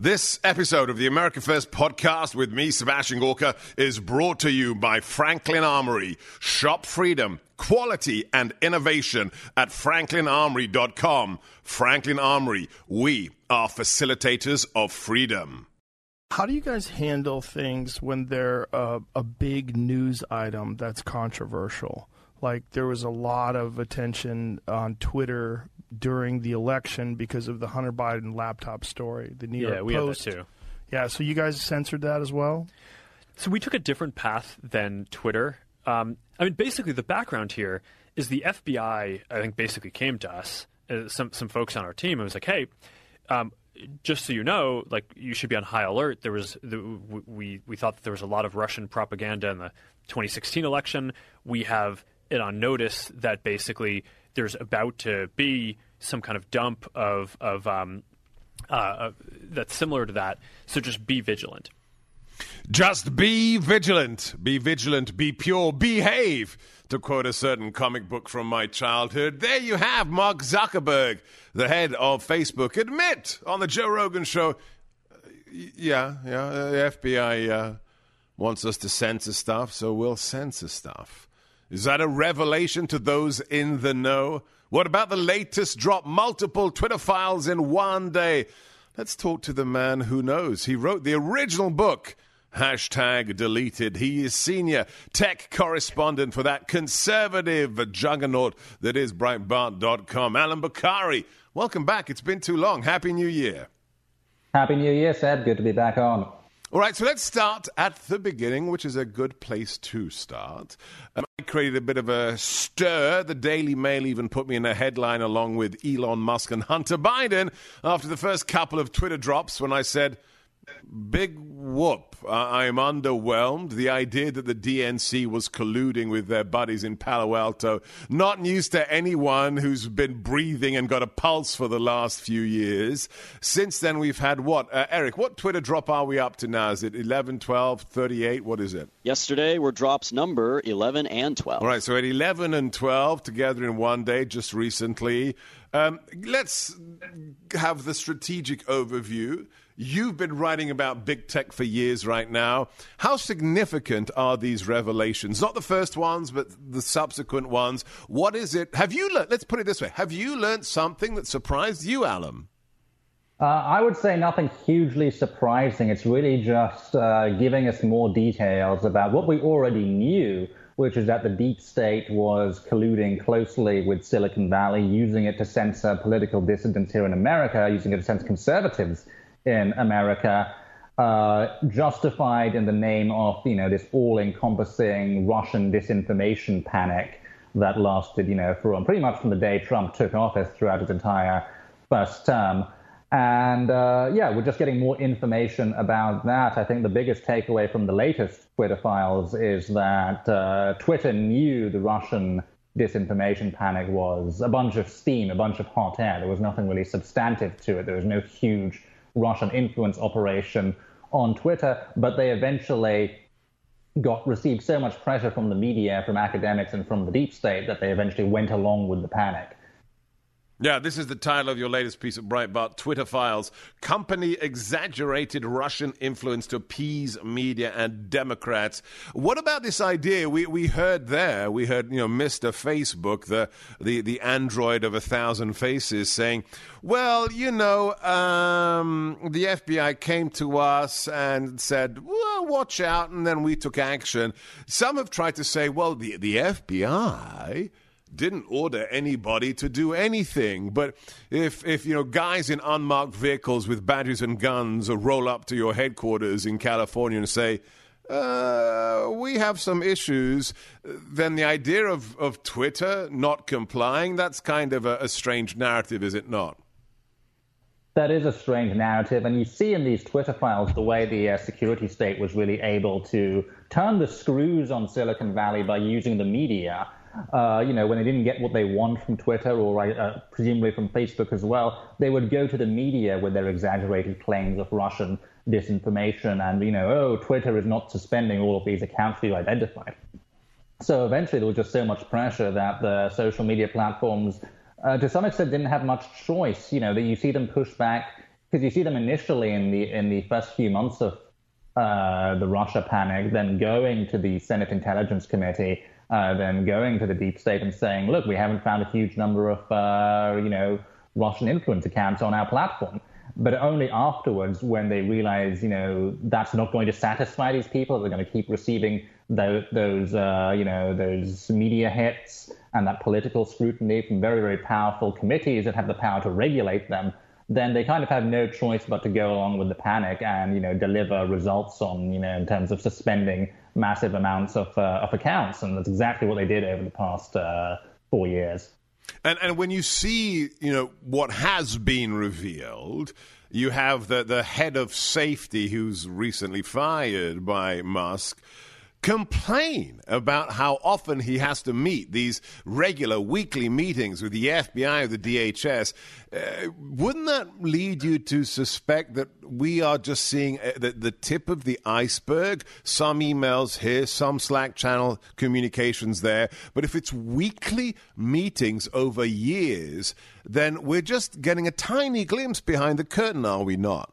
This episode of the America First podcast with me, Sebastian Gorka, is brought to you by Franklin Armory. Shop freedom, quality, and innovation at franklinarmory.com. Franklin Armory, we are facilitators of freedom. How do you guys handle things when they're a, a big news item that's controversial? Like there was a lot of attention on Twitter during the election because of the Hunter Biden laptop story. The New yeah, York we Post. had that too. Yeah, so you guys censored that as well. So we took a different path than Twitter. Um, I mean, basically, the background here is the FBI. I think basically came to us, uh, some some folks on our team, and was like, "Hey, um, just so you know, like you should be on high alert. There was the, we we thought that there was a lot of Russian propaganda in the 2016 election. We have it on notice that basically there's about to be some kind of dump of of um, uh, that's similar to that. So just be vigilant. Just be vigilant. Be vigilant. Be pure. Behave. To quote a certain comic book from my childhood, there you have Mark Zuckerberg, the head of Facebook, admit on the Joe Rogan show. Uh, yeah, yeah, the FBI uh, wants us to censor stuff, so we'll censor stuff. Is that a revelation to those in the know? What about the latest drop? Multiple Twitter files in one day. Let's talk to the man who knows. He wrote the original book. Hashtag deleted. He is senior tech correspondent for that conservative juggernaut that is Breitbart.com. Allum Bokhari, welcome back. It's been too long. Happy New Year. Happy New Year, Seb. Good to be back on. All right, so let's start at the beginning, which is a good place to start. Um, I created a bit of a stir. The Daily Mail even put me in a headline along with Elon Musk and Hunter Biden after the first couple of Twitter drops when I said, Big whoop. Uh, I'm underwhelmed. The idea that the DNC was colluding with their buddies in Palo Alto, not news to anyone who's been breathing and got a pulse for the last few years. Since then, we've had what? Uh, Eric, what Twitter drop are we up to now? Is it 11, 12, 38? What is it? Yesterday were drops number 11 and 12. All right, so at 11 and 12 together in one day just recently. Um, let's have the strategic overview. You've been writing about big tech for years right now. How significant are these revelations? Not the first ones, but the subsequent ones. What is it? Have you learned, let's put it this way, have you learned something that surprised you, Allum? Uh, I would say nothing hugely surprising. It's really just uh, giving us more details about what we already knew, which is that the deep state was colluding closely with Silicon Valley, using it to censor political dissidents here in America, using it to censor conservatives in America, uh, justified in the name of you know this all-encompassing Russian disinformation panic that lasted you know from pretty much from the day Trump took office throughout his entire first term. And uh, yeah, we're just getting more information about that. I think the biggest takeaway from the latest Twitter files is that uh, Twitter knew the Russian disinformation panic was a bunch of steam, a bunch of hot air. There was nothing really substantive to it. There was no huge Russian influence operation on Twitter, but they eventually got received so much pressure from the media, from academics, and from the deep state that they eventually went along with the panic. Yeah, this is the title of your latest piece of Breitbart Twitter files. Company exaggerated Russian influence to appease media and Democrats. What about this idea? We, we heard there, we heard, you know, Mr. Facebook, the, the, the android of a thousand faces, saying, well, you know, um, the FBI came to us and said, well, watch out, and then we took action. Some have tried to say, well, the, the FBI didn't order anybody to do anything. But if, if you know guys in unmarked vehicles with badges and guns roll up to your headquarters in California and say, uh, we have some issues, then the idea of, of Twitter not complying, that's kind of a, a strange narrative, is it not? that is a strange narrative. And you see in these Twitter files the way the uh, security state was really able to turn the screws on Silicon Valley by using the media. Uh, you know, when they didn't get what they want from Twitter or uh, presumably from Facebook as well, they would go to the media with their exaggerated claims of Russian disinformation and, you know, oh, Twitter is not suspending all of these accounts you identified. So eventually there was just so much pressure that the social media platforms uh, to some extent didn't have much choice. You know that you see them push back because you see them initially in the in the first few months of uh, the Russia panic, then going to the Senate Intelligence Committee, uh, then going to the deep state and saying, "Look, we haven't found a huge number of uh, you know Russian influence accounts on our platform." But only afterwards, when they realize, you know, that's not going to satisfy these people, they're going to keep receiving those, those uh, you know, those media hits and that political scrutiny from very, very powerful committees that have the power to regulate them, then they kind of have no choice but to go along with the panic and, you know, deliver results on, you know, in terms of suspending massive amounts of, uh, of accounts. And that's exactly what they did over the past uh, four years. And, and when you see, you know, what has been revealed, you have the, the head of safety who's recently fired by Musk complain about how often he has to meet these regular weekly meetings with the FBI or the DHS, uh, wouldn't that lead you to suspect that we are just seeing uh, the, the tip of the iceberg? Some emails here, some Slack channel communications there. But if it's weekly meetings over years, then we're just getting a tiny glimpse behind the curtain, are we not?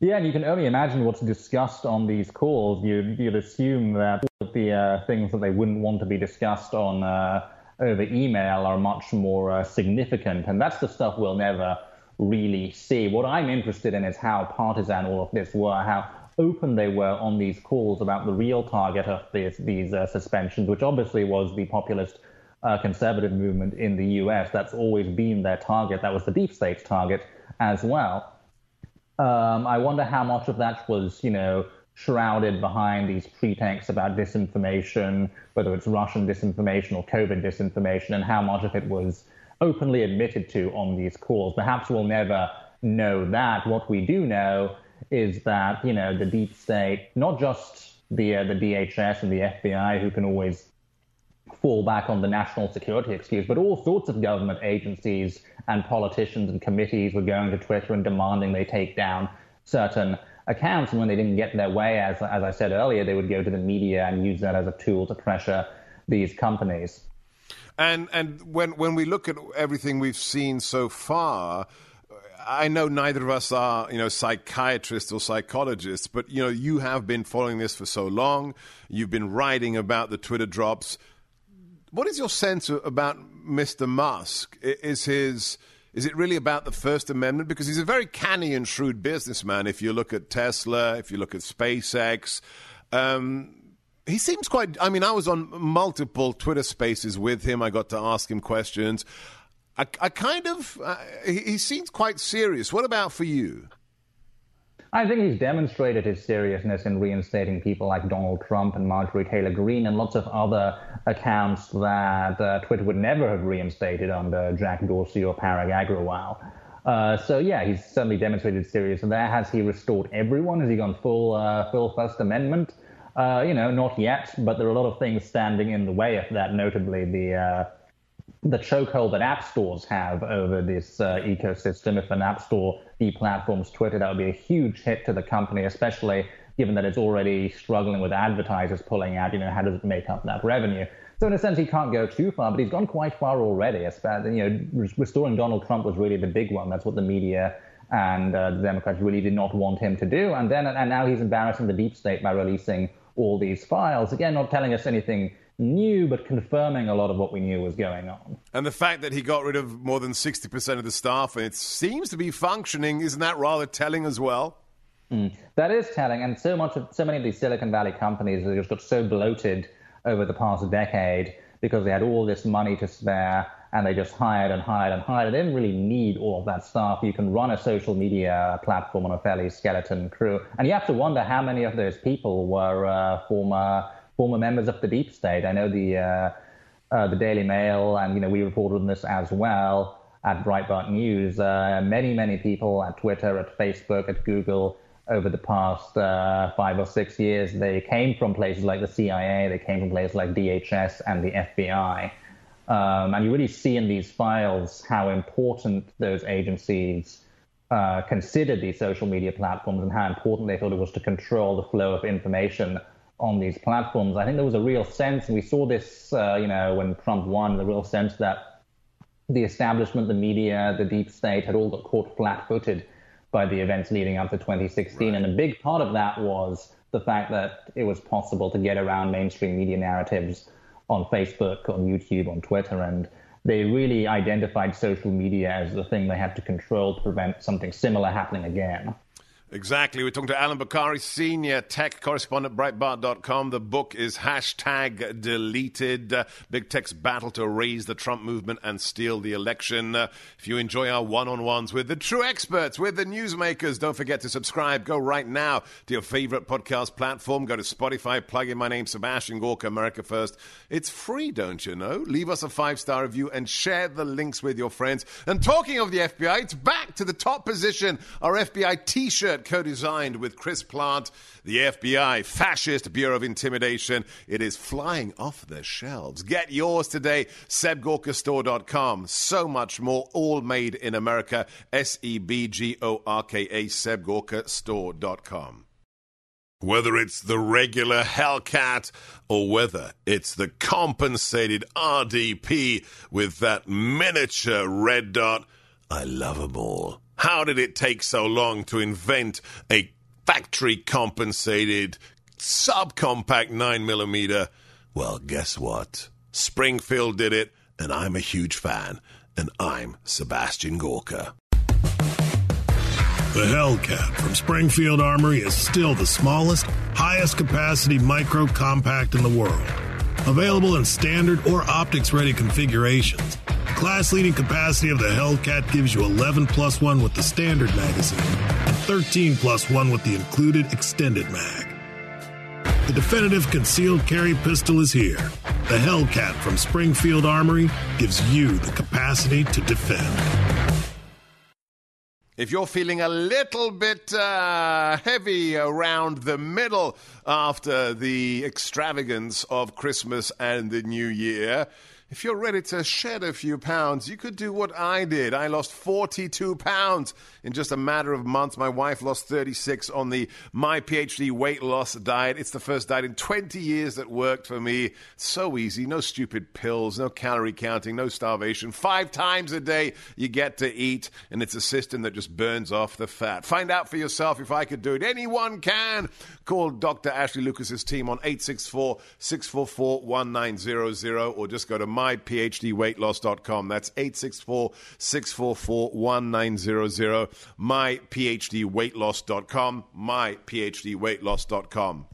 Yeah, and you can only imagine what's discussed on these calls. You'd, you'd assume that the uh, things that they wouldn't want to be discussed on uh, over email are much more uh, significant, and that's the stuff we'll never really see. What I'm interested in is how partisan all of this were, how open they were on these calls about the real target of these, these uh, suspensions, which obviously was the populist uh, conservative movement in the U.S. That's always been their target. That was the deep state's target as well. Um, I wonder how much of that was, you know, shrouded behind these pretexts about disinformation, whether it's Russian disinformation or COVID disinformation, and how much of it was openly admitted to on these calls. Perhaps we'll never know that. What we do know is that, you know, the deep state, not just the uh, the DHS and the FBI, who can always fall back on the national security excuse, but all sorts of government agencies and politicians and committees were going to Twitter and demanding they take down certain accounts. And when they didn't get their way, as, as I said earlier, they would go to the media and use that as a tool to pressure these companies. And and when when we look at everything we've seen so far, I know neither of us are, you know, psychiatrists or psychologists, but you know, you have been following this for so long. You've been writing about the Twitter drops. What is your sense about Mr. Musk? Is his is it really about the First Amendment? Because he's a very canny and shrewd businessman. If you look at Tesla, if you look at SpaceX, um, he seems quite. I mean, I was on multiple Twitter Spaces with him. I got to ask him questions. I, I kind of uh, he, he seems quite serious. What about for you? I think he's demonstrated his seriousness in reinstating people like Donald Trump and Marjorie Taylor Greene and lots of other accounts that uh, Twitter would never have reinstated under Jack Dorsey or Parag Agrawal. Uh, so yeah, he's certainly demonstrated serious there. Has he restored everyone? Has he gone full uh, full First Amendment? Uh, you know, not yet, but there are a lot of things standing in the way of that. Notably, the uh, the chokehold that app stores have over this uh, ecosystem. If an app store deplatforms Twitter, that would be a huge hit to the company, especially given that it's already struggling with advertisers pulling out. You know, how does it make up that revenue? So in a sense, he can't go too far, but he's gone quite far already. You know, restoring Donald Trump was really the big one. That's what the media and uh, the Democrats really did not want him to do. And then, and now he's embarrassing the deep state by releasing all these files. Again, not telling us anything new, but confirming a lot of what we knew was going on. And the fact that he got rid of more than 60% of the staff and it seems to be functioning, isn't that rather telling as well? Mm, that is telling, and so much of so many of these Silicon Valley companies have just got so bloated over the past decade because they had all this money to spare and they just hired and hired and hired. They didn't really need all of that staff. You can run a social media platform on a fairly skeleton crew, and you have to wonder how many of those people were uh, former former members of the deep state. I know the uh, uh, the Daily Mail, and you know we reported on this as well. at Breitbart News. Uh, many, many people at Twitter, at Facebook, at Google over the past uh, five or six years, they came from places like the CIA, they came from places like DHS and the FBI. Um, and you really see in these files how important those agencies uh, considered these social media platforms and how important they thought it was to control the flow of information on these platforms. I think there was a real sense, and we saw this, uh, you know, when Trump won, the real sense that the establishment, the media, the deep state had all got caught flat footed by the events leading up to 2016. Right. And a big part of that was the fact that it was possible to get around mainstream media narratives on Facebook, on YouTube, on Twitter. And they really identified social media as the thing they had to control to prevent something similar happening again. Exactly. We're talking to Allum Bokhari, senior tech correspondent, Breitbart.com. The book is hashtag deleted. Uh, big tech's battle to raise the Trump movement and steal the election. Uh, if you enjoy our one on ones with the true experts, with the newsmakers, don't forget to subscribe. Go right now to your favorite podcast platform. Go to Spotify, plug in my name, Sebastian Gorka, America First. It's free, don't you know? Leave us a five star review and share the links with your friends. And talking of the FBI, it's back to the top position. Our FBI t shirt co designed with Chris Plante, the FBI fascist Bureau of Intimidation. It is flying off the shelves. Get yours today, sebgorkastore.com. So much more, all made in America. S E B G O R K A, sebgorkastore.com. Whether it's the regular Hellcat or whether it's the compensated RDP with that miniature red dot, I love them all. How did it take so long to invent a factory compensated subcompact 9mm? Well, guess what? Springfield did it, and I'm a huge fan, and I'm Sebastian Gorka. The Hellcat from Springfield Armory is still the smallest, highest capacity micro compact in the world. Available in standard or optics ready configurations class leading capacity of the Hellcat gives you 11 plus 1 with the standard magazine and 13 plus 1 with the included extended mag. The definitive concealed carry pistol is here. The Hellcat from Springfield Armory gives you the capacity to defend. If you're feeling a little bit uh, heavy around the middle after the extravagance of Christmas and the New Year, if you're ready to shed a few pounds, you could do what I did. I lost 42 pounds in just a matter of months. My wife lost 36 on the My PhD weight loss diet. It's the first diet in 20 years that worked for me. So easy. No stupid pills, no calorie counting, no starvation. Five times a day you get to eat, and it's a system that just burns off the fat. Find out for yourself if I could do it. Anyone can. Call Dr. Ashley Lucas's team on 864 644 1900 or just go to myphdweightloss.com. That's 864 644 1900. Myphdweightloss.com. Myphdweightloss.com.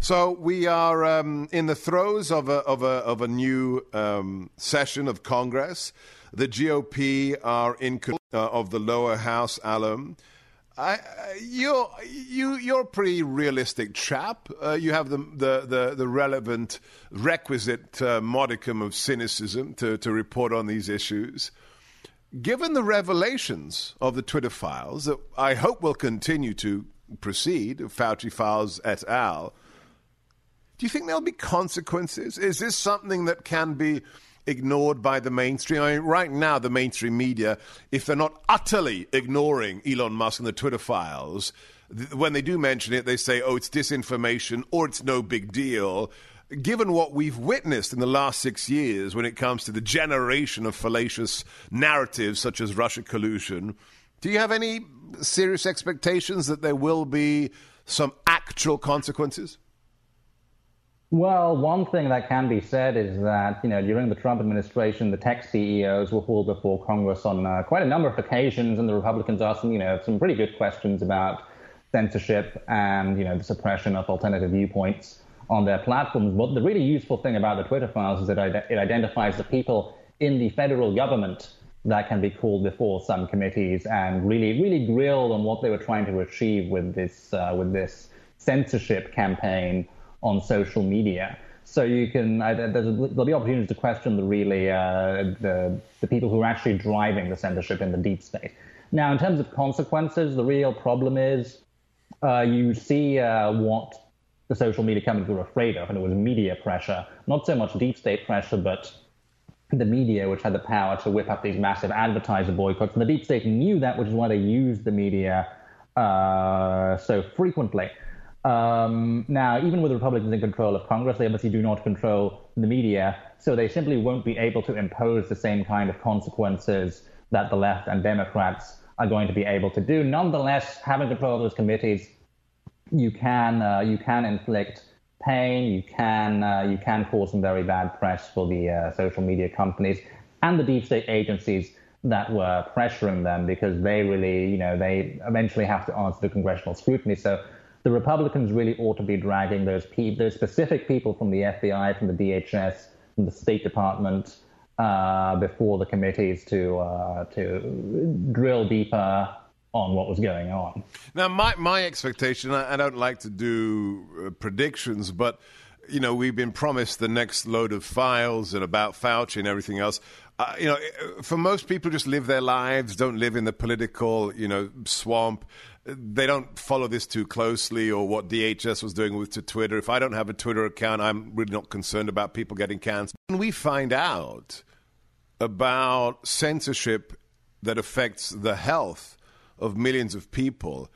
So we are um, in the throes of a, of a, of a new um, session of Congress. The GOP are in uh, of the lower house Allum. I, you're you you're a pretty realistic chap. Uh, you have the, the the, the relevant requisite uh, modicum of cynicism to, to report on these issues. Given the revelations of the Twitter files that I hope will continue to proceed, Fauci files et al. Do you think there'll be consequences? Is this something that can be ignored by the mainstream. I mean, right now, the mainstream media, if they're not utterly ignoring Elon Musk and the Twitter files, th- when they do mention it, they say, oh, it's disinformation or it's no big deal. Given what we've witnessed in the last six years when it comes to the generation of fallacious narratives such as Russia collusion, do you have any serious expectations that there will be some actual consequences? Well, one thing that can be said is that, you know, during the Trump administration, the tech CEOs were hauled before Congress on uh, quite a number of occasions, and the Republicans asked them, you know, some pretty good questions about censorship and, you know, the suppression of alternative viewpoints on their platforms. But the really useful thing about the Twitter files is that it identifies the people in the federal government that can be called before some committees and really, really grilled on what they were trying to achieve with this, uh, with this censorship campaign on social media. So you can uh, there'll be opportunities to question the really uh, the the people who are actually driving the censorship in the deep state. Now, in terms of consequences, the real problem is uh, you see uh, what the social media companies were afraid of, and it was media pressure, not so much deep state pressure, but the media, which had the power to whip up these massive advertiser boycotts. And the deep state knew that, which is why they used the media uh, so frequently. Um, now, even with the Republicans in control of Congress, they obviously do not control the media, so they simply won't be able to impose the same kind of consequences that the left and Democrats are going to be able to do. Nonetheless, having control of those committees, you can uh, you can inflict pain. You can uh, you can cause some very bad press for the uh, social media companies and the deep state agencies that were pressuring them because they really you know they eventually have to answer to congressional scrutiny. So the Republicans really ought to be dragging those pe- those specific people from the FBI, from the DHS, from the State Department uh, before the committees to uh, to drill deeper on what was going on. Now, my my expectation, I, I don't like to do uh, predictions, but you know, we've been promised the next load of files and about Fauci and everything else. Uh, you know, for most people, just live their lives, don't live in the political, you know, swamp they don't follow this too closely or what DHS was doing with to Twitter. If I don't have a Twitter account, I'm really not concerned about people getting canceled. When we find out about censorship that affects the health of millions of people,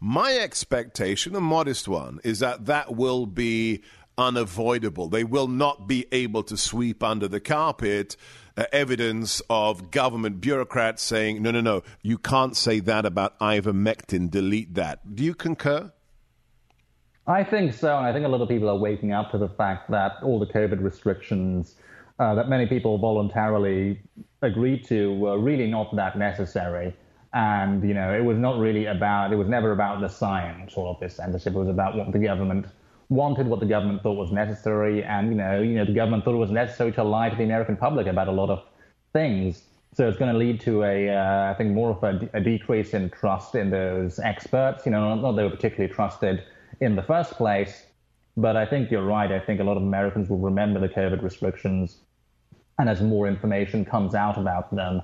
my expectation, a modest one, is that that will be unavoidable. They will not be able to sweep under the carpet uh, evidence of government bureaucrats saying, no, no, no, you can't say that about ivermectin, delete that. Do you concur? I think so, and I think a lot of people are waking up to the fact that all the COVID restrictions uh, that many people voluntarily agreed to were really not that necessary. And, you know, it was not really about, it was never about the science or of this censorship. It was about what the government wanted what the government thought was necessary, and you know, you know, the government thought it was necessary to lie to the American public about a lot of things. So it's going to lead to a, uh, I think, more of a, decrease in trust in those experts. You know, not, not they were particularly trusted in the first place, but I think you're right. I think a lot of Americans will remember the COVID restrictions, and as more information comes out about them,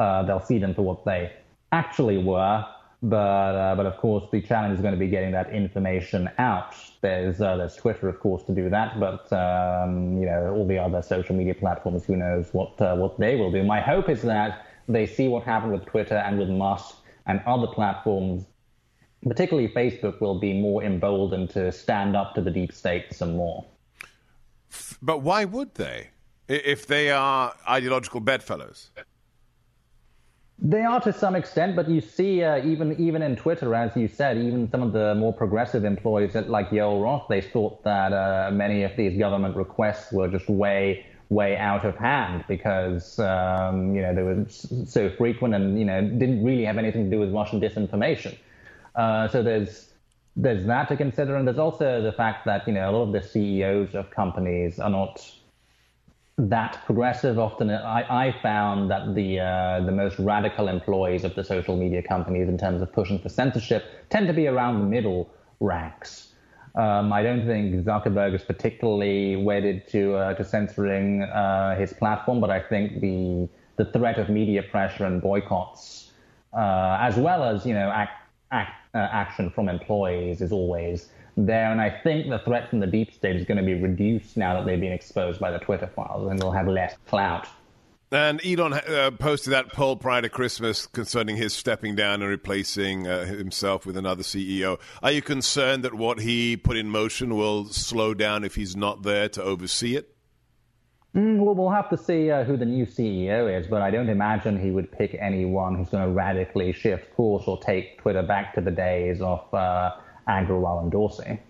uh, they'll see them for what they actually were but uh, but of course, the challenge is going to be getting that information out. There's uh, there's Twitter, of course, to do that, but um, you know all the other social media platforms. Who knows what uh, what they will do? My hope is that they see what happened with Twitter and with Musk and other platforms, particularly Facebook, will be more emboldened to stand up to the deep state some more. But why would they, if they are ideological bedfellows? They are to some extent, but you see, uh, even even in Twitter, as you said, even some of the more progressive employees, like Yoel Roth, they thought that uh, many of these government requests were just way way out of hand because um, you know they were so frequent and you know didn't really have anything to do with Russian disinformation. Uh, so there's there's that to consider, and there's also the fact that you know a lot of the CEOs of companies are not that progressive. Often, I, I found that the uh, the most radical employees of the social media companies, in terms of pushing for censorship, tend to be around the middle ranks. Um, I don't think Zuckerberg is particularly wedded to uh, to censoring uh, his platform, but I think the the threat of media pressure and boycotts, uh, as well as you know act, act, uh, action from employees, is always there. And I think the threat from the deep state is going to be reduced now that they've been exposed by the Twitter files, and they'll have less clout. And Elon uh, posted that poll prior to Christmas concerning his stepping down and replacing uh, himself with another CEO. Are you concerned that what he put in motion will slow down if he's not there to oversee it? Mm, well, we'll have to see uh, who the new CEO is, but I don't imagine he would pick anyone who's going to radically shift course or take Twitter back to the days of uh, Agrawal and Dorsey.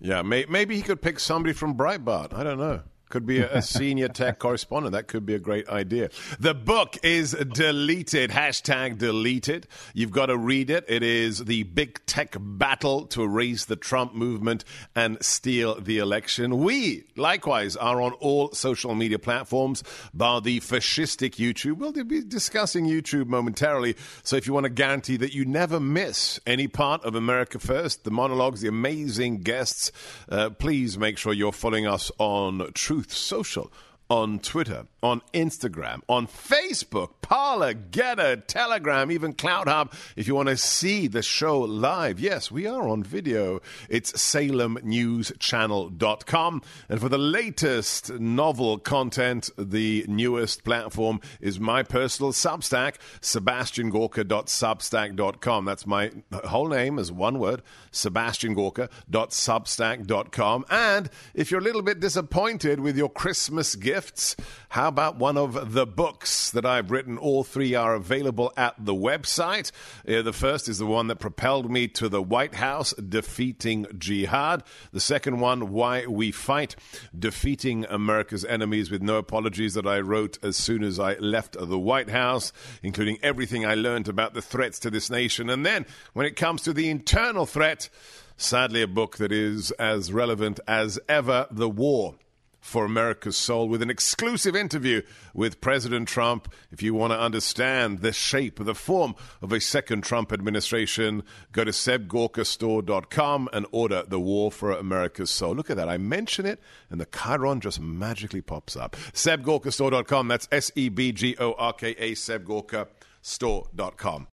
Yeah, may, maybe he could pick somebody from Breitbart. I don't know. Could be a, a, senior tech correspondent. That could be a great idea. The book is deleted. Hashtag deleted. You've got to read it. It is the big tech battle to erase the Trump movement and steal the election. We, likewise, are on all social media platforms, bar the fascistic YouTube. We'll be discussing YouTube momentarily. So if you want to guarantee that you never miss any part of America First, the monologues, the amazing guests, uh, please make sure you're following us on Truth Truth Social on Twitter, on Instagram, on Facebook, Parler, Gettr, Telegram, even CloutHub. If you want to see the show live, yes, we are on video. It's salemnewschannel.com. And for the latest novel content, the newest platform is my personal Substack, sebastiangorka.substack.com. That's my whole name as one word, sebastiangorka.substack.com. And if you're a little bit disappointed with your Christmas gifts, how about one of the books that I've written? All three are available at the website. Uh, the first is the one that propelled me to the White House, Defeating Jihad. The second one, Why We Fight, Defeating America's Enemies with No Apologies, that I wrote as soon as I left the White House, including everything I learned about the threats to this nation. And then, when it comes to the internal threat, sadly, a book that is as relevant as ever The War for America's Soul with an exclusive interview with President Trump. If you want to understand the shape, the form of a second Trump administration, go to sebgorkastore.com and order The War for America's Soul. Look at that. I mention it and the Chiron just magically pops up. sebgorkastore.com. That's S E B G O R K A, sebgorkastore.com.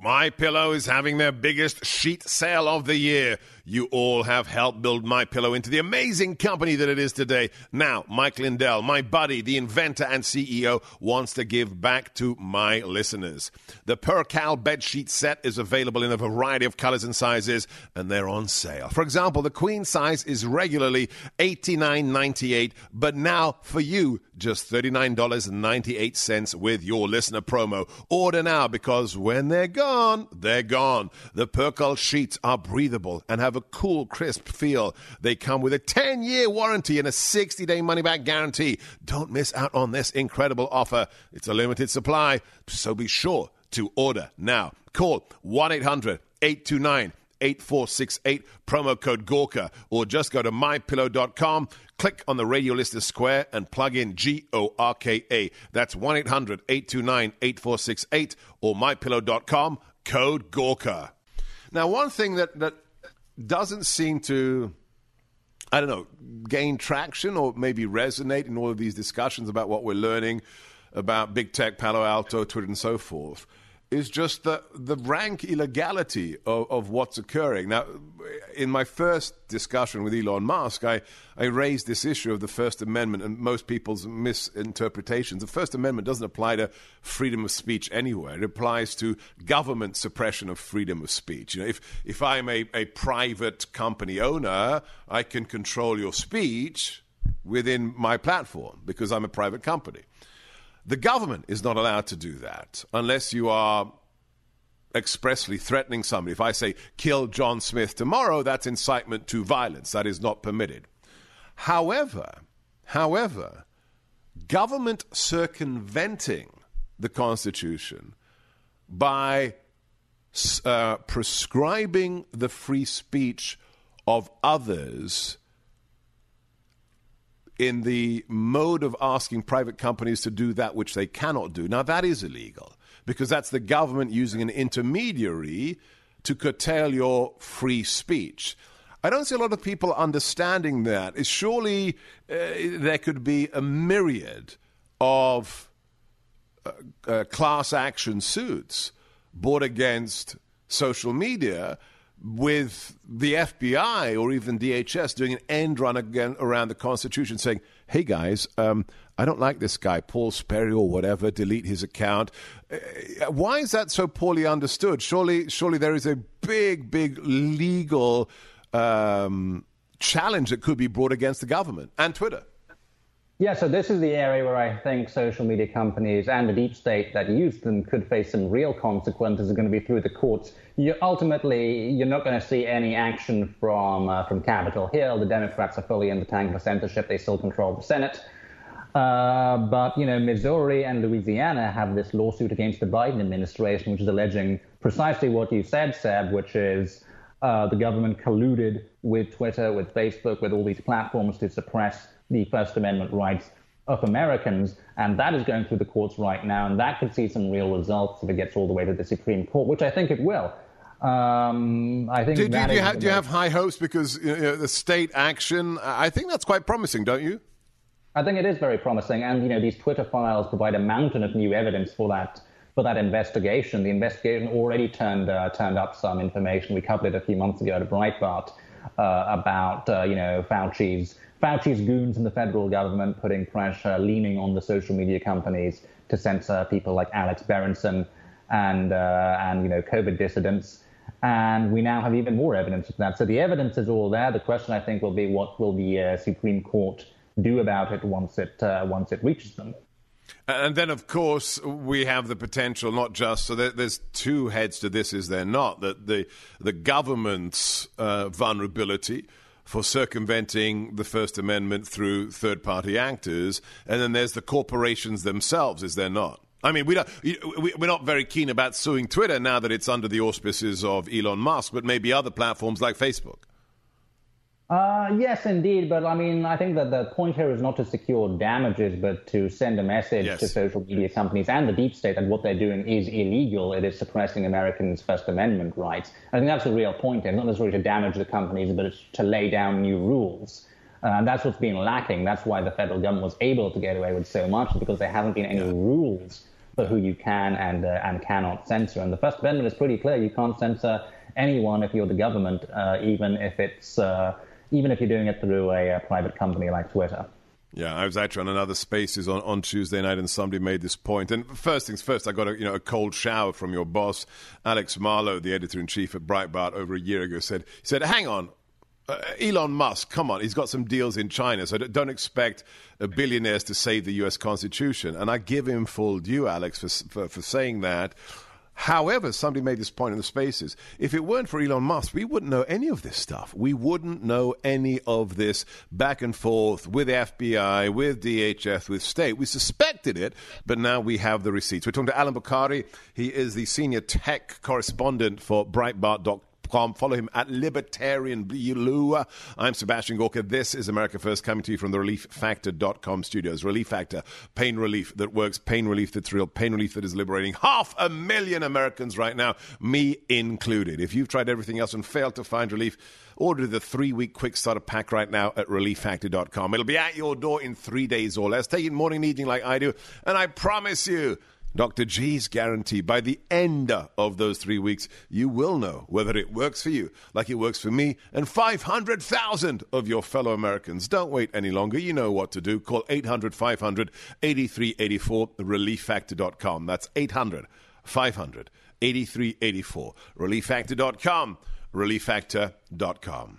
My Pillow is having their biggest sheet sale of the year. You all have helped build My Pillow into the amazing company that it is today. Now, Mike Lindell, my buddy, the inventor and CEO, wants to give back to my listeners. The Percale bedsheet set is available in a variety of colors and sizes, and they're on sale. For example, the queen size is regularly $89.98, but now for you, just $39.98 with your listener promo. Order now because when they're gone, they're gone. The Percale sheets are breathable and have a cool, crisp feel. They come with a 10 year warranty and a 60 day money back guarantee. Don't miss out on this incredible offer. It's a limited supply, so be sure to order now. Call 1 800 829 8468, promo code Gorka, or just go to mypillow.com, click on the radio listener square, and plug in G O R K A. That's 1 800 829 8468 or mypillow.com, code Gorka. Now, one thing that, that doesn't seem to, I don't know, gain traction or maybe resonate in all of these discussions about what we're learning about big tech, Palo Alto, Twitter, and so forth is just the, the rank illegality of, of what's occurring. Now, in my first discussion with Elon Musk, I, I raised this issue of the First Amendment and most people's misinterpretations. The First Amendment doesn't apply to freedom of speech anywhere. It applies to government suppression of freedom of speech. You know, if, if I'm a, a private company owner, I can control your speech within my platform because I'm a private company. The government is not allowed to do that unless you are expressly threatening somebody. If I say, kill John Smith tomorrow, that's incitement to violence. That is not permitted. However, however, government circumventing the Constitution by uh, prescribing the free speech of others in the mode of asking private companies to do that which they cannot do. Now, that is illegal because that's the government using an intermediary to curtail your free speech. I don't see a lot of people understanding that. Surely uh, there could be a myriad of uh, uh, class action suits brought against social media with the FBI or even DHS doing an end run again around the Constitution, saying, "Hey guys, um, I don't like this guy, Paul Sperry or whatever. Delete his account." Uh, why is that so poorly understood? Surely, surely there is a big, big legal um, challenge that could be brought against the government and Twitter. Yeah, so this is the area where I think social media companies and the deep state that use them could face some real consequences. Are going to be through the courts. You, ultimately, you're not going to see any action from uh, from Capitol Hill. The Democrats are fully in the tank for censorship. They still control the Senate. Uh, but you know, Missouri and Louisiana have this lawsuit against the Biden administration, which is alleging precisely what you said, Seb, which is uh, the government colluded with Twitter, with Facebook, with all these platforms to suppress the First Amendment rights of Americans, and that is going through the courts right now, and that could see some real results if it gets all the way to the Supreme Court, which I think it will. Um, I think. Do, do, do you, have, do you have high hopes because you know, the state action? I think that's quite promising, don't you? I think it is very promising, and you know these Twitter files provide a mountain of new evidence for that for that investigation. The investigation already turned uh, turned up some information. We covered it a few months ago at Breitbart uh, about uh, you know Fauci's Fauci's goons in the federal government putting pressure, leaning on the social media companies to censor people like Alex Berenson and uh, and you know COVID dissidents. And we now have even more evidence of that. So the evidence is all there. The question, I think, will be what will the uh, Supreme Court do about it once it uh, once it reaches them. And then, of course, we have the potential not just so there, there's two heads to this, is there not? That the the government's uh, vulnerability for circumventing the First Amendment through third party actors. And then there's the corporations themselves, is there not? I mean, we don't, we're not very keen about suing Twitter now that it's under the auspices of Elon Musk, but maybe other platforms like Facebook. Uh, yes, indeed. But I mean, I think that the point here is not to secure damages, but to send a message yes. to social media companies and the deep state that what they're doing is illegal. It is suppressing Americans' First Amendment rights. I think that's the real point here. Not necessarily to damage the companies, but it's to lay down new rules. Uh, and that's what's been lacking. That's why the federal government was able to get away with so much, because there haven't been any yeah. rules who you can and uh, and cannot censor. And the First Amendment is pretty clear. You can't censor anyone if you're the government, uh, even if it's uh, even if you're doing it through a, a private company like Twitter. Yeah, I was actually on another Spaces on, on Tuesday night, and somebody made this point. And first things first, I got a you know a cold shower from your boss, Alex Marlow, the editor in chief at Breitbart, over a year ago. Said he said, "Hang on, uh, Elon Musk, come on, he's got some deals in China, so don't expect billionaires to save the U.S. Constitution." And I give him full due, Alex, for for, for saying that. However, somebody made this point in the spaces. If it weren't for Elon Musk, we wouldn't know any of this stuff. We wouldn't know any of this back and forth with FBI, with DHS, with state. We suspected it, but now we have the receipts. We're talking to Allum Bokhari. He is the senior tech correspondent for Breitbart.com Follow him at Libertarian Blue. I'm Sebastian Gorka. This is America First coming to you from the ReliefFactor.com studios. Relief Factor, pain relief that works, pain relief that's real, pain relief that is liberating half a million Americans right now, me included. If you've tried everything else and failed to find relief, order the three week quick starter pack right now at ReliefFactor.com. It'll be at your door in three days or less. Take it morning and evening like I do, and I promise you, Dr. G's guarantee by the end of those three weeks, you will know whether it works for you, like it works for me and 500,000 of your fellow Americans. Don't wait any longer. You know what to do. Call 800 500 8384, relieffactor.com. That's 800 500 8384, relieffactor.com, relieffactor.com.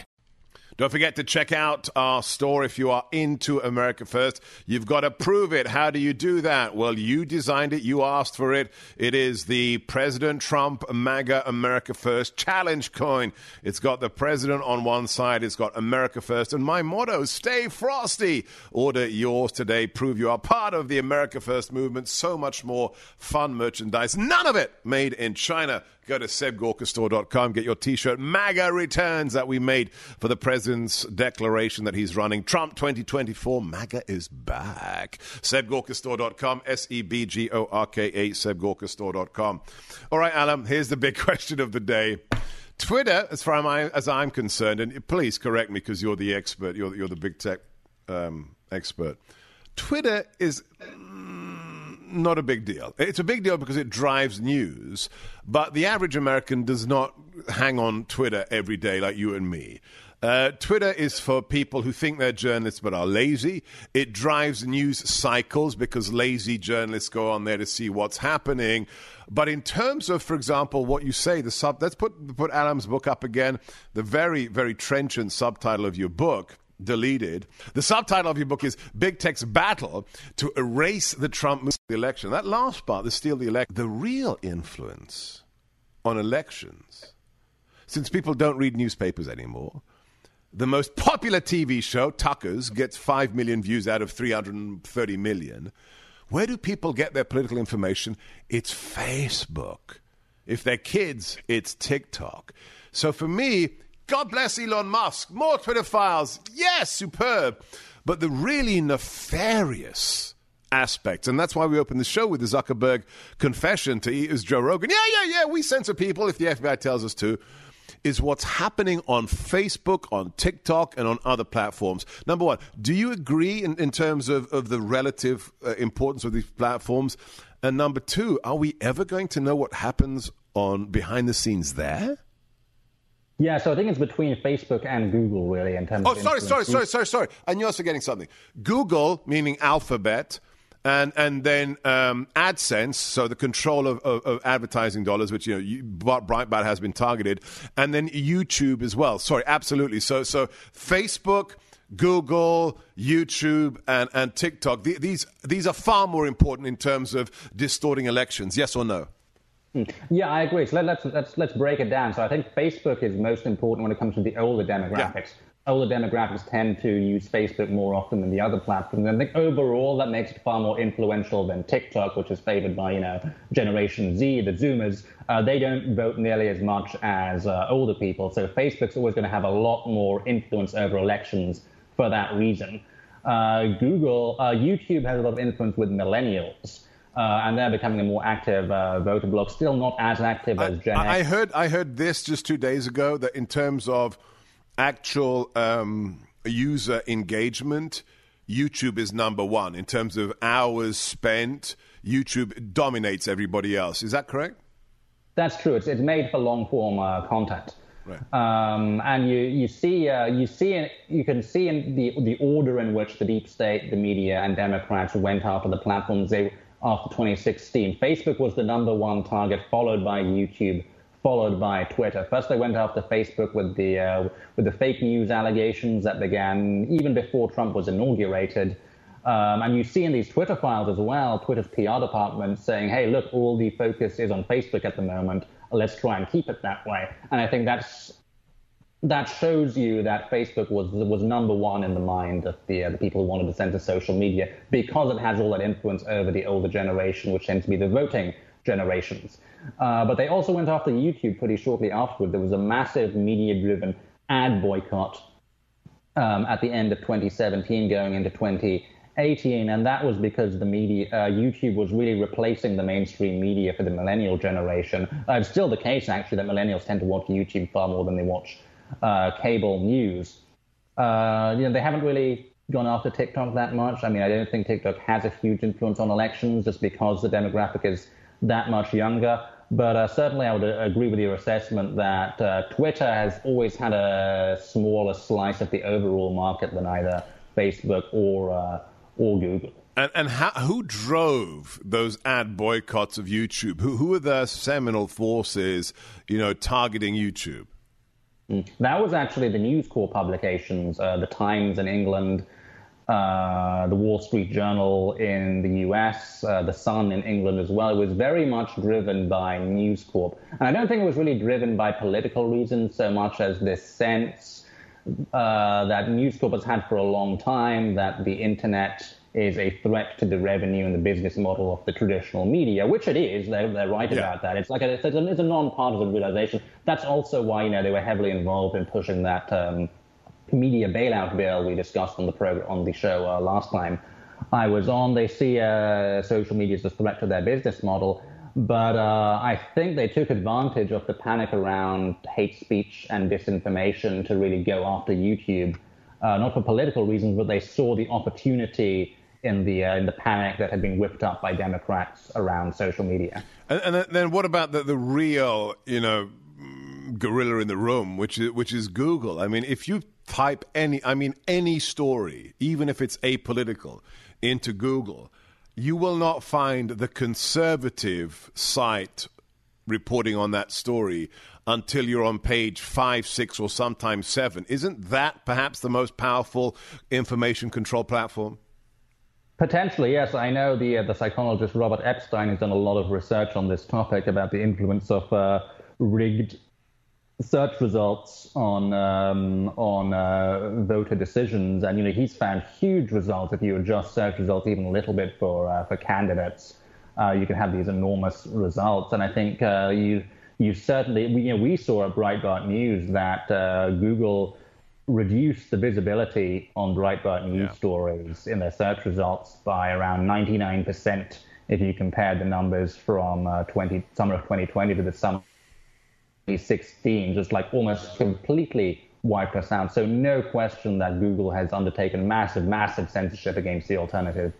Don't forget to check out our store if you are into America First. You've got to prove it. How do you do that? Well, you designed it, you asked for it. It is the President Trump MAGA America First challenge coin. It's got the president on one side, it's got America First, and my motto stay frosty. Order yours today. Prove you are part of the America First movement. So much more fun merchandise. None of it made in China. Go to sebgorkastore.com, get your t shirt. MAGA returns that we made for the president's declaration that he's running. Trump 2024, MAGA is back. sebgorkastore.com, S E B G O R K A, sebgorkastore.com. All right, Allum, here's the big question of the day. Twitter, as far as I'm concerned, and please correct me because you're the expert, you're, you're the big tech um, expert. Twitter is not a big deal. It's a big deal because it drives news, but the average American does not hang on Twitter every day like you and me. Uh, Twitter is for people who think they're journalists but are lazy. It drives news cycles because lazy journalists go on there to see what's happening. But in terms of, for example, what you say, the sub, let's put, put Adam's book up again, the very, very trenchant subtitle of your book deleted. The subtitle of your book is Big Tech's Battle to Erase the Trump Election. That last part, the steal the election, the real influence on elections, since people don't read newspapers anymore, the most popular TV show, Tucker's, gets 5 million views out of 330 million. Where do people get their political information? It's Facebook. If they're kids, it's TikTok. So for me, God bless Elon Musk. More Twitter files. Yes, superb. But the really nefarious aspects, and that's why we opened the show with the Zuckerberg confession to is Joe Rogan. Yeah, yeah, yeah, we censor people if the FBI tells us to. Is what's happening on Facebook, on TikTok, and on other platforms. Number one, do you agree in, in terms of, of the relative uh, importance of these platforms? And number two, are we ever going to know what happens on behind the scenes there? Yeah, so I think it's between Facebook and Google, really, in terms oh, of. Oh, sorry, sorry, sorry, sorry, sorry. And you're also getting something. Google, meaning Alphabet, and and then um, AdSense, so the control of, of, of, advertising dollars, which you know you, Breitbart has been targeted, and then YouTube as well. Sorry, absolutely. So so Facebook. Google, YouTube, and, and TikTok. These these are far more important in terms of distorting elections. Yes or no? Hmm. Yeah, I agree. So let, us let's, let's let's break it down. So I think Facebook is most important when it comes to the older demographics. Yeah. Older demographics tend to use Facebook more often than the other platforms. And I think overall that makes it far more influential than TikTok, which is favored by you know Generation Z, the Zoomers. Uh, they don't vote nearly as much as uh, older people. So Facebook's always going to have a lot more influence over elections for that reason. Uh, Google, uh, YouTube has a lot of influence with millennials uh, and they're becoming a more active uh, voter bloc. Still not as active as Gen I, I heard I heard this just two days ago that in terms of actual um, user engagement, YouTube is number one in terms of hours spent. YouTube dominates everybody else. Is that correct? That's true. It's, it's made for long form uh, content. Right. Um, and you, you see uh, you see you can see in the the order in which the deep state, the media, and Democrats went after the platforms. They after 2016. Facebook was the number one target, followed by YouTube, followed by Twitter. First, they went after Facebook with the uh, with the fake news allegations that began even before Trump was inaugurated. Um, and you see in these Twitter files as well, Twitter's PR department saying, "Hey, look, all the focus is on Facebook at the moment. Let's try and keep it that way." And I think that's that shows you that Facebook was was number one in the mind of the, uh, the people who wanted to censor social media because it has all that influence over the older generation, which tends to be the voting generations. Uh, but they also went after YouTube pretty shortly afterward. There was a massive media-driven ad boycott um, at the end of 2017, going into 2018, and that was because the media, uh, YouTube was really replacing the mainstream media for the millennial generation. Uh, it's still the case, actually, that millennials tend to watch YouTube far more than they watch uh, cable news. Uh, you know, they haven't really gone after TikTok that much. I mean, I don't think TikTok has a huge influence on elections just because the demographic is that much younger. But uh, certainly, I would uh, agree with your assessment that uh, Twitter has always had a smaller slice of the overall market than either Facebook or uh, or Google. And, and how, who drove those ad boycotts of YouTube? Who, who are the seminal forces, you know, targeting YouTube? Mm. That was actually the News Corp publications, uh, the Times in England, uh, the Wall Street Journal in the US, uh, the Sun in England as well. It was very much driven by News Corp. And I don't think it was really driven by political reasons so much as this sense uh, that News Corp has had for a long time that the internet is a threat to the revenue and the business model of the traditional media, which it is. They're, they're right yeah. about that. It's like a, it's a, it's a non-partisan realization. That's also why you know they were heavily involved in pushing that um, media bailout bill we discussed on the program on the show uh, last time I was on. They see uh, social media as a threat to their business model, but uh, I think they took advantage of the panic around hate speech and disinformation to really go after YouTube, uh, not for political reasons, but they saw the opportunity in the uh, in the panic that had been whipped up by Democrats around social media. And, and then what about the, the real, you know, gorilla in the room, which is which is Google? I mean, if you type any, I mean, any story, even if it's apolitical, into Google, you will not find the conservative site reporting on that story until you're on page five, six, or sometimes seven. Isn't that perhaps the most powerful information control platform? Potentially, yes. I know the uh, the psychologist Robert Epstein has done a lot of research on this topic about the influence of uh, rigged search results on um, on uh, voter decisions, and you know he's found huge results. If you adjust search results even a little bit for uh, for candidates, uh, you can have these enormous results. And I think uh, you you certainly we, you know we saw at Breitbart News that Google reduced the visibility on Breitbart News yeah. stories in their search results by around 99 percent if you compare the numbers from uh, 20 summer of 2020 to the summer of 2016 just like almost completely wiped us out. So no question that Google has undertaken massive, massive censorship against the alternative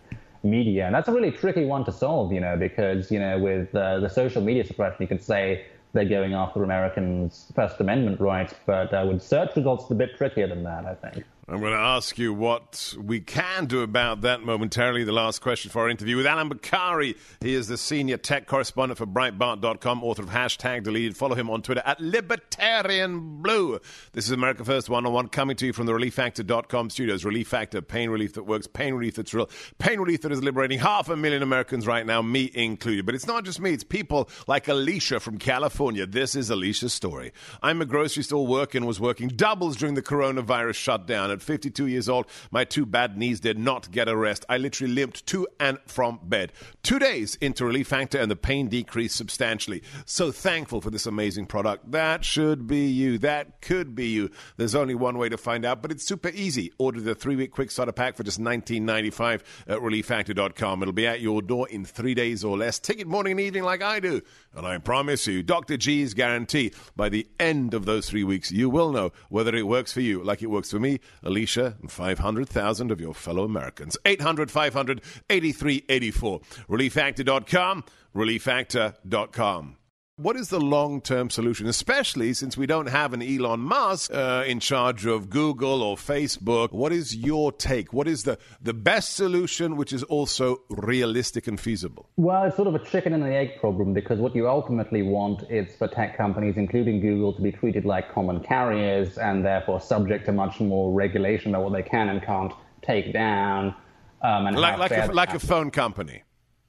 media. And that's a really tricky one to solve, you know, because, you know, with uh, the social media suppression, you could say they're going after Americans' First Amendment rights, but uh, with search results, it's a bit trickier than that, I think. I'm going to ask you what we can do about that momentarily. The last question for our interview with Allum Bokhari. He is the senior tech correspondent for Breitbart.com, author of Hashtag Deleted. Follow him on Twitter at Libertarian Blue. This is America First One on One coming to you from the ReliefFactor.com studios. Relief Factor, pain relief that works, pain relief that's real, pain relief that is liberating half a million Americans right now, me included. But it's not just me, it's people like Alicia from California. This is Alicia's story. I'm a grocery store worker and was working doubles during the coronavirus shutdown. At 52 years old, my two bad knees did not get a rest. I literally limped to and from bed. Two days into Relief Factor, and the pain decreased substantially. So thankful for this amazing product. That should be you. That could be you. There's only one way to find out, but it's super easy. Order the three week quick starter pack for just $19.95 at relieffactor.com. It'll be at your door in three days or less. Take it morning and evening like I do. And I promise you, Dr. G's guarantee by the end of those three weeks, you will know whether it works for you like it works for me, Alicia, and 500,000 of your fellow Americans. 800 500 8384. ReliefFactor.com, ReliefFactor.com what is the long term solution, especially since we don't have an Elon Musk uh, in charge of Google or Facebook? What is your take? What is the, the best solution, which is also realistic and feasible? Well, it's sort of a chicken and the egg problem because what you ultimately want is for tech companies, including Google, to be treated like common carriers and therefore subject to much more regulation about what they can and can't take down. Um, and like, like, a, like a phone company.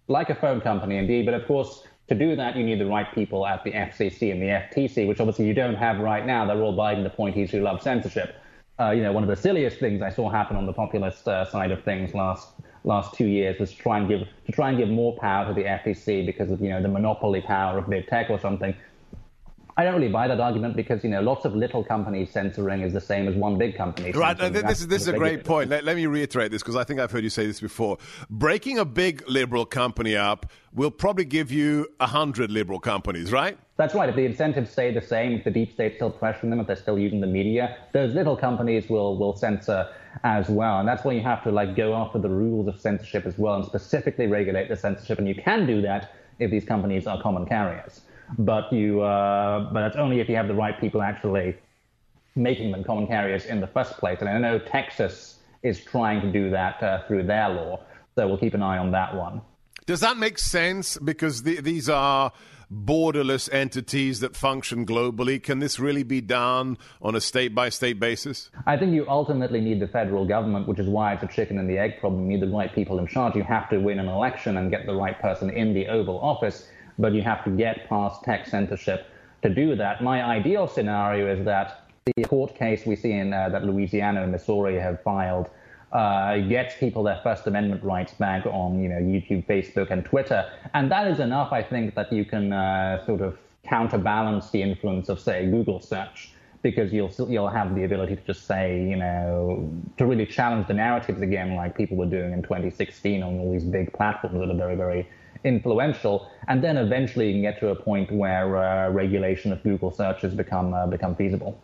Like a phone company, indeed. But of course, to do that, you need the right people at the FCC and the FTC, which obviously you don't have right now. They're all Biden appointees who love censorship. Uh, you know, one of the silliest things I saw happen on the populist uh, side of things last last two years was to try and give to try and give more power to the FTC because of you know the monopoly power of big tech or something. I don't really buy that argument because you know lots of little companies censoring is the same as one big company. Right. Uh, this is this is a great point. Let, let me reiterate this because I think I've heard you say this before. Breaking a big liberal company up will probably give you a hundred liberal companies, right? That's right. If the incentives stay the same, if the deep state still pressuring them, if they're still using the media, those little companies will will censor as well. And that's why you have to like go after the rules of censorship as well and specifically regulate the censorship. And you can do that if these companies are common carriers but you uh, but that's only if you have the right people actually making them common carriers in the first place. And I know Texas is trying to do that uh, through their law, so we'll keep an eye on that one. Does that make sense? Because the, these are borderless entities that function globally? Can this really be done on a state by state basis? I think you ultimately need the federal government, which is why it's a chicken and the egg problem. You need the right people in charge. You have to win an election and get the right person in the Oval Office, but you have to get past tech censorship to do that. My ideal scenario is that the court case we see in uh, that Louisiana and Missouri have filed uh, gets people their First Amendment rights back on you know YouTube, Facebook, and Twitter, and that is enough. I think that you can uh, sort of counterbalance the influence of say Google search because you'll you'll have the ability to just say you know to really challenge the narratives again, like people were doing in 2016 on all these big platforms that are very very influential, and then eventually you can get to a point where uh, regulation of Google searches become uh, become feasible.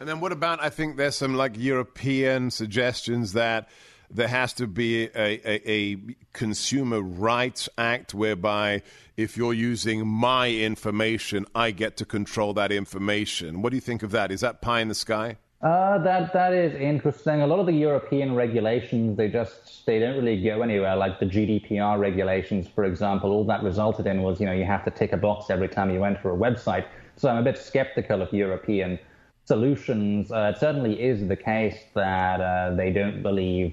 And then what about? I think there's some like European suggestions that there has to be a, a, a, consumer rights act whereby if you're using my information, I get to control that information. What do you think of that? Is that pie in the sky? Uh, that that is interesting. A lot of the European regulations, they just they don't really go anywhere. Like the GDPR regulations, for example, all that resulted in was you know you have to tick a box every time you enter a website. So I'm a bit skeptical of European solutions. Uh, it certainly is the case that uh, they don't believe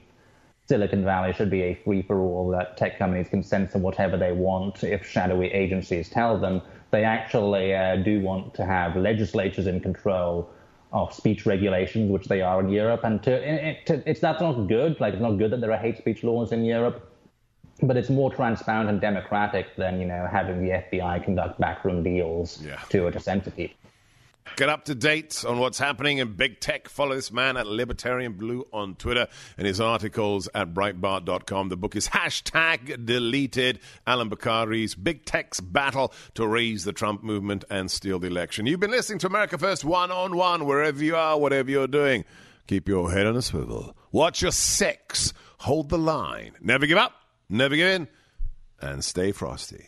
Silicon Valley should be a free for all, that tech companies can censor whatever they want if shadowy agencies tell them. They actually uh, do want to have legislatures in control of speech regulations, which they are in Europe. And to, it, to, it's that's not good. Like it's not good that there are hate speech laws in Europe, but it's more transparent and democratic than you know having the FBI conduct backroom deals yeah. to to censor people. Get up to date on what's happening in big tech. Follow this man at Libertarian Blue on Twitter and his articles at Breitbart.com. The book is hashtag deleted. Allum Bokhari's Big Tech's Battle to Erase the Trump Movement and Steal the Election. You've been listening to America First one on one, wherever you are, whatever you're doing. Keep your head on a swivel. Watch your six. Hold the line. Never give up, never give in, and stay frosty.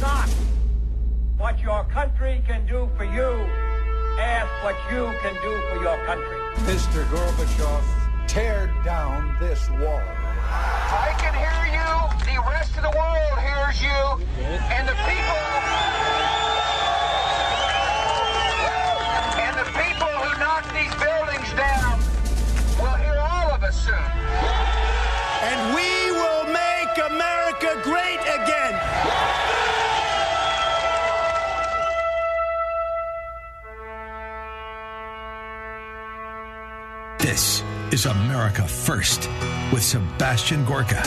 Not what your country can do for you. Ask what you can do for your country. Mr. Gorbachev, tear down this wall. I can hear you. The rest of the world hears you. And the people. And the people who knock these buildings down will hear all of us soon. And we will make America great again. This is America First with Sebastian Gorka.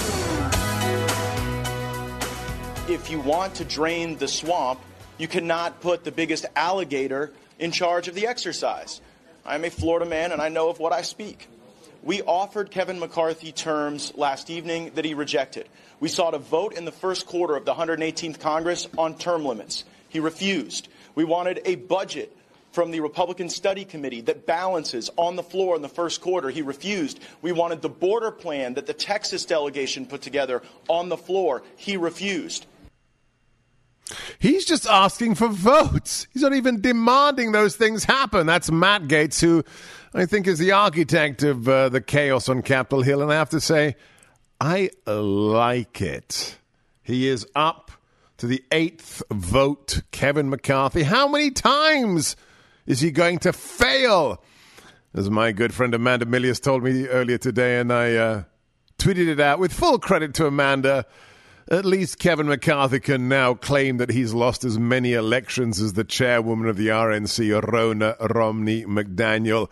If you want to drain the swamp, you cannot put the biggest alligator in charge of the exercise. I'm a Florida man and I know of what I speak. We offered Kevin McCarthy terms last evening that he rejected. We sought a vote in the first quarter of the 118th Congress on term limits. He refused. We wanted a budget from the Republican Study Committee that balances on the floor in the first quarter. He refused. We wanted the border plan that the Texas delegation put together on the floor. He refused. He's just asking for votes. He's not even demanding those things happen. That's Matt Gaetz, who I think is the architect of uh, the chaos on Capitol Hill. And I have to say, I like it. He is up to the eighth vote, Kevin McCarthy. How many times is he going to fail? As my good friend Amanda Milius told me earlier today, and I uh, tweeted it out with full credit to Amanda. At least Kevin McCarthy can now claim that he's lost as many elections as the chairwoman of the RNC, Ronna Romney McDaniel.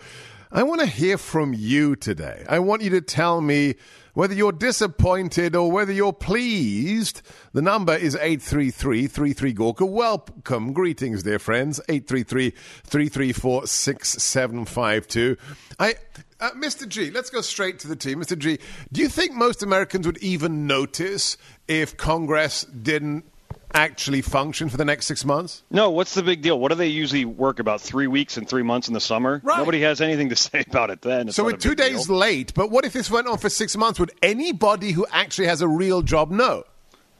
I want to hear from you today. I want you to tell me whether you're disappointed or whether you're pleased. The number is 833 Gorka. Welcome. Greetings, dear friends. 833 334 6752. I. Uh, Mr. G, let's go straight to the team. Mr. G, do you think most Americans would even notice if Congress didn't actually function for the next six months? No, what's the big deal? What do they usually work about three weeks and three months in the summer? Right. Nobody has anything to say about it then. It's so we're two days deal. late, but what if this went on for six months? Would anybody who actually has a real job know?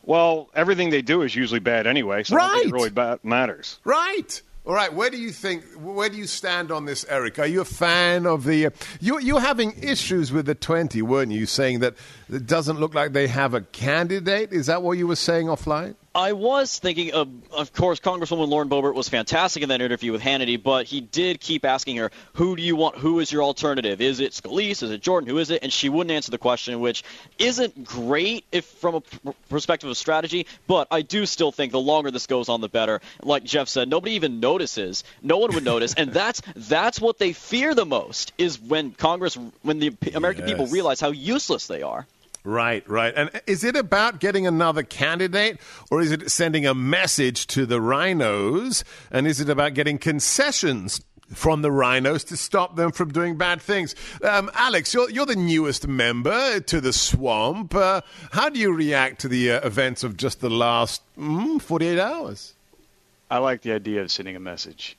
Well, everything they do is usually bad anyway, so think it Right. really ba- matters. Right. All right. Where do you think? Where do you stand on this, Eric? Are you a fan of the? Uh, you you're having issues with the twenty, weren't you? Saying that it doesn't look like they have a candidate. Is that what you were saying offline? I was thinking of, of course, Congresswoman Lauren Boebert was fantastic in that interview with Hannity, but he did keep asking her, "Who do you want? Who is your alternative? Is it Scalise? Is it Jordan? Who is it?" And she wouldn't answer the question, which isn't great if from a p- perspective of strategy. But I do still think the longer this goes on, the better. Like Jeff said, nobody even notices. No one would notice, and that's that's what they fear the most is when Congress, when the p- American people realize how useless they are. Right, right. And is it about getting another candidate, or is it sending a message to the RINOs? And is it about getting concessions from the RINOs to stop them from doing bad things? Um, Alex, you're, you're the newest member to the swamp. Uh, how do you react to the uh, events of just the last mm, 48 hours? I like the idea of sending a message.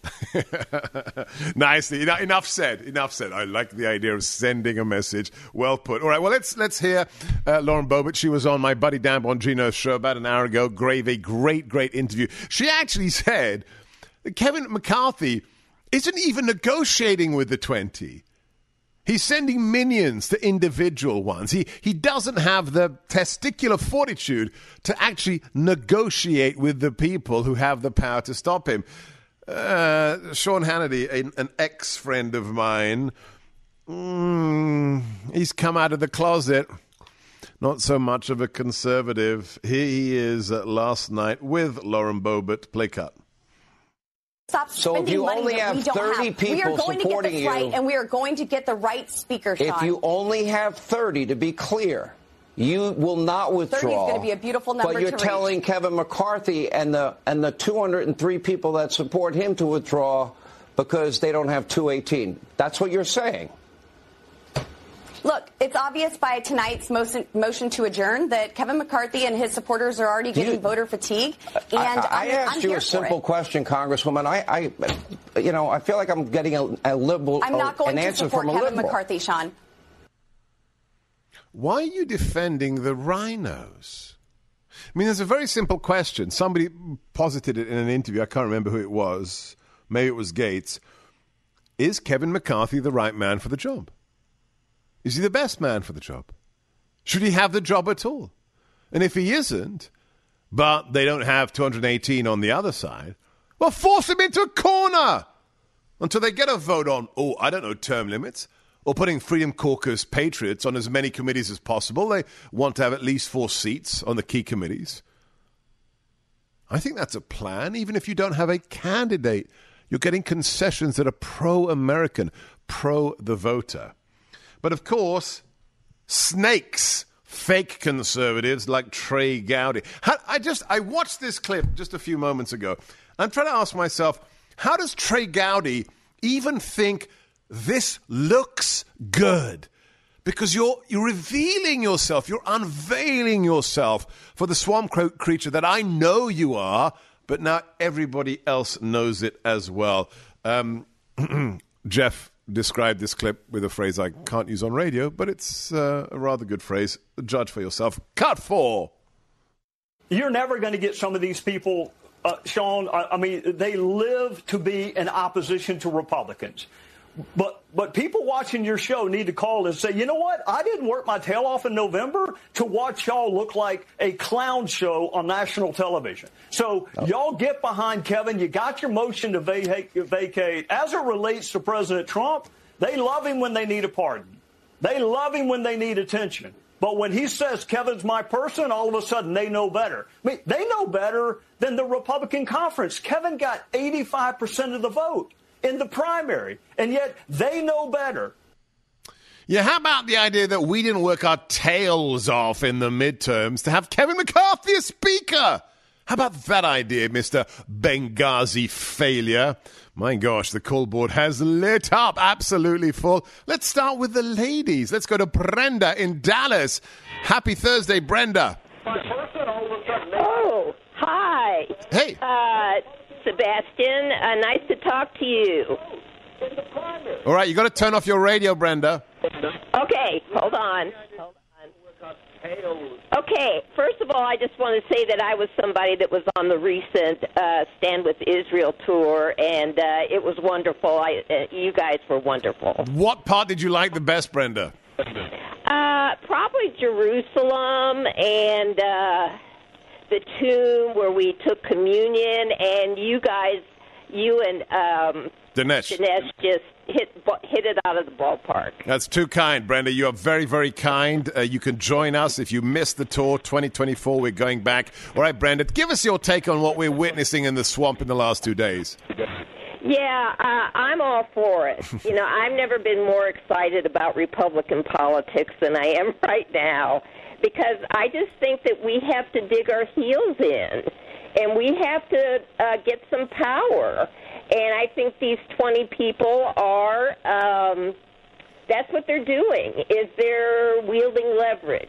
Nicely. Enough, said. Enough said. I like the idea of sending a message. Well put. All right. Well, let's let's hear uh, Lauren Boebert. She was on my buddy Dan Bongino's show about an hour ago. Grave a great, great interview. She actually said that Kevin McCarthy isn't even negotiating with the twenty. He's sending minions to individual ones. He, he doesn't have the testicular fortitude to actually negotiate with the people who have the power to stop him. Uh, Sean Hannity, an, an ex friend of mine, mm, he's come out of the closet. Not so much of a conservative. Here he is uh, last night with Lauren Bobert, play cut. Stop So if spending you money only that we have don't 30 have. we are people going to get supporting this you- right, and we are going to get the right speaker. If you only have 30, to be clear, you will not withdraw. 30 is gonna be a beautiful number But you're to reach. telling Kevin McCarthy and the and the 203 people that support him to withdraw because they don't have 218. That's what you're saying. Look, it's obvious by tonight's motion, motion to adjourn that Kevin McCarthy and his supporters are already getting You- voter fatigue, and I, I am asked I'm you here a simple question, Congresswoman. I, I, you know, I feel like I'm getting a, a liberal, I'm not going an to answer support Kevin liberal. McCarthy, Sean. Why are you defending the RINOs? I mean, there's a very simple question. Somebody posited it in an interview. I can't remember who it was. Maybe it was Gaetz. Is Kevin McCarthy the right man for the job? Is he the best man for the job? Should he have the job at all? And if he isn't, but they don't have 218 on the other side, well, force him into a corner until they get a vote on, oh, I don't know, term limits or putting Freedom Caucus patriots on as many committees as possible. They want to have at least four seats on the key committees. I think that's a plan, even if you don't have a candidate. You're getting concessions that are pro American, pro the voter. But of course, snakes, fake conservatives like Trey Gowdy. I just I watched this clip just a few moments ago. I'm trying to ask myself, how does Trey Gowdy even think this looks good? Because you're you're revealing yourself, you're unveiling yourself for the swamp creature that I know you are, but now everybody else knows it as well. Um, Jeff described this clip with a phrase I can't use on radio, but it's uh, a rather good phrase. Judge for yourself. Cut four. You're never going to get some of these people, uh, Sean. I, I mean, they live to be in opposition to Republicans. But but people watching your show need to call and say, you know what? I didn't work my tail off in November to watch y'all look like a clown show on national television. So oh. y'all get behind Kevin. You got your motion to vacate, vacate. As it relates to President Trump, they love him when they need a pardon. They love him when they need attention. But when he says Kevin's my person, all of a sudden they know better. I mean, they know better than the Republican conference. Kevin got 85% of the vote. In the primary, and yet they know better. Yeah, how about the idea that we didn't work our tails off in the midterms to have Kevin McCarthy as Speaker? How about that idea, Mr. Benghazi failure? My gosh, the call board has lit up, absolutely full. Let's start with the ladies. Let's go to Brenda in Dallas. Happy Thursday, Brenda. Oh, hi. Hey. Uh, Sebastian, uh, nice to talk to you. All right, you got to turn off your radio, Brenda. Okay, hold on. Hold on. Okay, first of all, I just want to say that I was somebody that was on the recent uh, Stand with Israel tour, and uh, it was wonderful. I, uh, you guys were wonderful. What part did you like the best, Brenda? Uh, probably Jerusalem and uh, the tomb where we took communion, and you guys, you and um, Dinesh. Dinesh just hit hit it out of the ballpark. That's too kind, Brenda. You are very, very kind. Uh, you can join us if you missed the tour 2024. We're going back. All right, Brenda, give us your take on what we're witnessing in the swamp in the last two days. Yeah, uh, I'm all for it. you know, I've never been more excited about Republican politics than I am right now because I just think that we have to dig our heels in and we have to uh, get some power. And I think these 20 people are. Um, that's what they're doing. Is they're wielding leverage.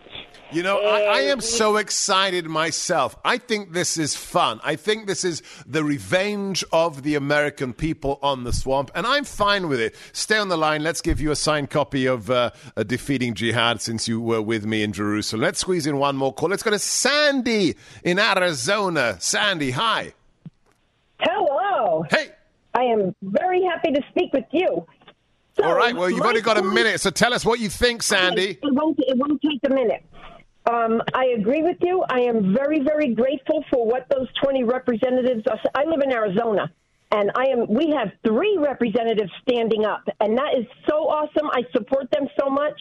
You know, I, I, am so excited myself. I think this is fun. I think this is the revenge of the American people on the swamp, and I'm fine with it. Stay on the line. Let's give you a signed copy of uh, Defeating Jihad since you were with me in Jerusalem. Let's squeeze in one more call. Let's go to Sandy in Arizona. Sandy, hi. Hello. Hey. I am very happy to speak with you. So, All right. Well, you've only got a minute, so tell us what you think, Sandy. It won't. It won't take a minute. Um, I agree with you. I am very, very grateful for what those 20 representatives are. I live in Arizona, and I am. We have three representatives standing up, and that is so awesome. I support them so much.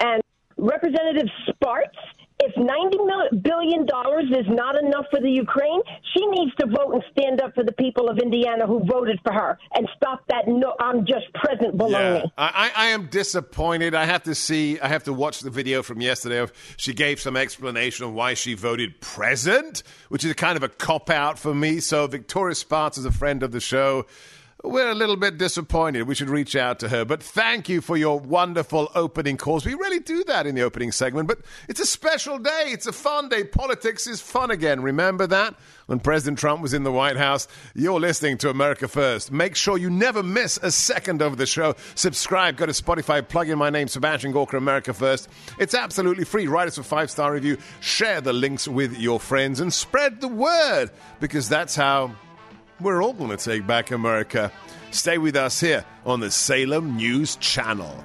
And Representative Spartz if $90 billion is not enough for the Ukraine, she needs to vote and stand up for the people of Indiana who voted for her and stop that no, I'm just present baloney. Yeah, I, I am disappointed. I have to see, I have to watch the video from yesterday. Of, she gave some explanation of why she voted present, which is kind of a cop out for me. So Victoria Spartz is a friend of the show we're a little bit disappointed. We should reach out to her. But thank you for your wonderful opening calls. We really do that in the opening segment. But it's a special day. It's a fun day. Politics is fun again. Remember that? When President Trump was in the White House, you're listening to America First. Make sure you never miss a second of the show. Subscribe. Go to Spotify. Plug in my name, Sebastian Gorka, America First. It's absolutely free. Write us a five star review. Share the links with your friends and spread the word because that's how we're all going to take back America. Stay with us here on the Salem News Channel.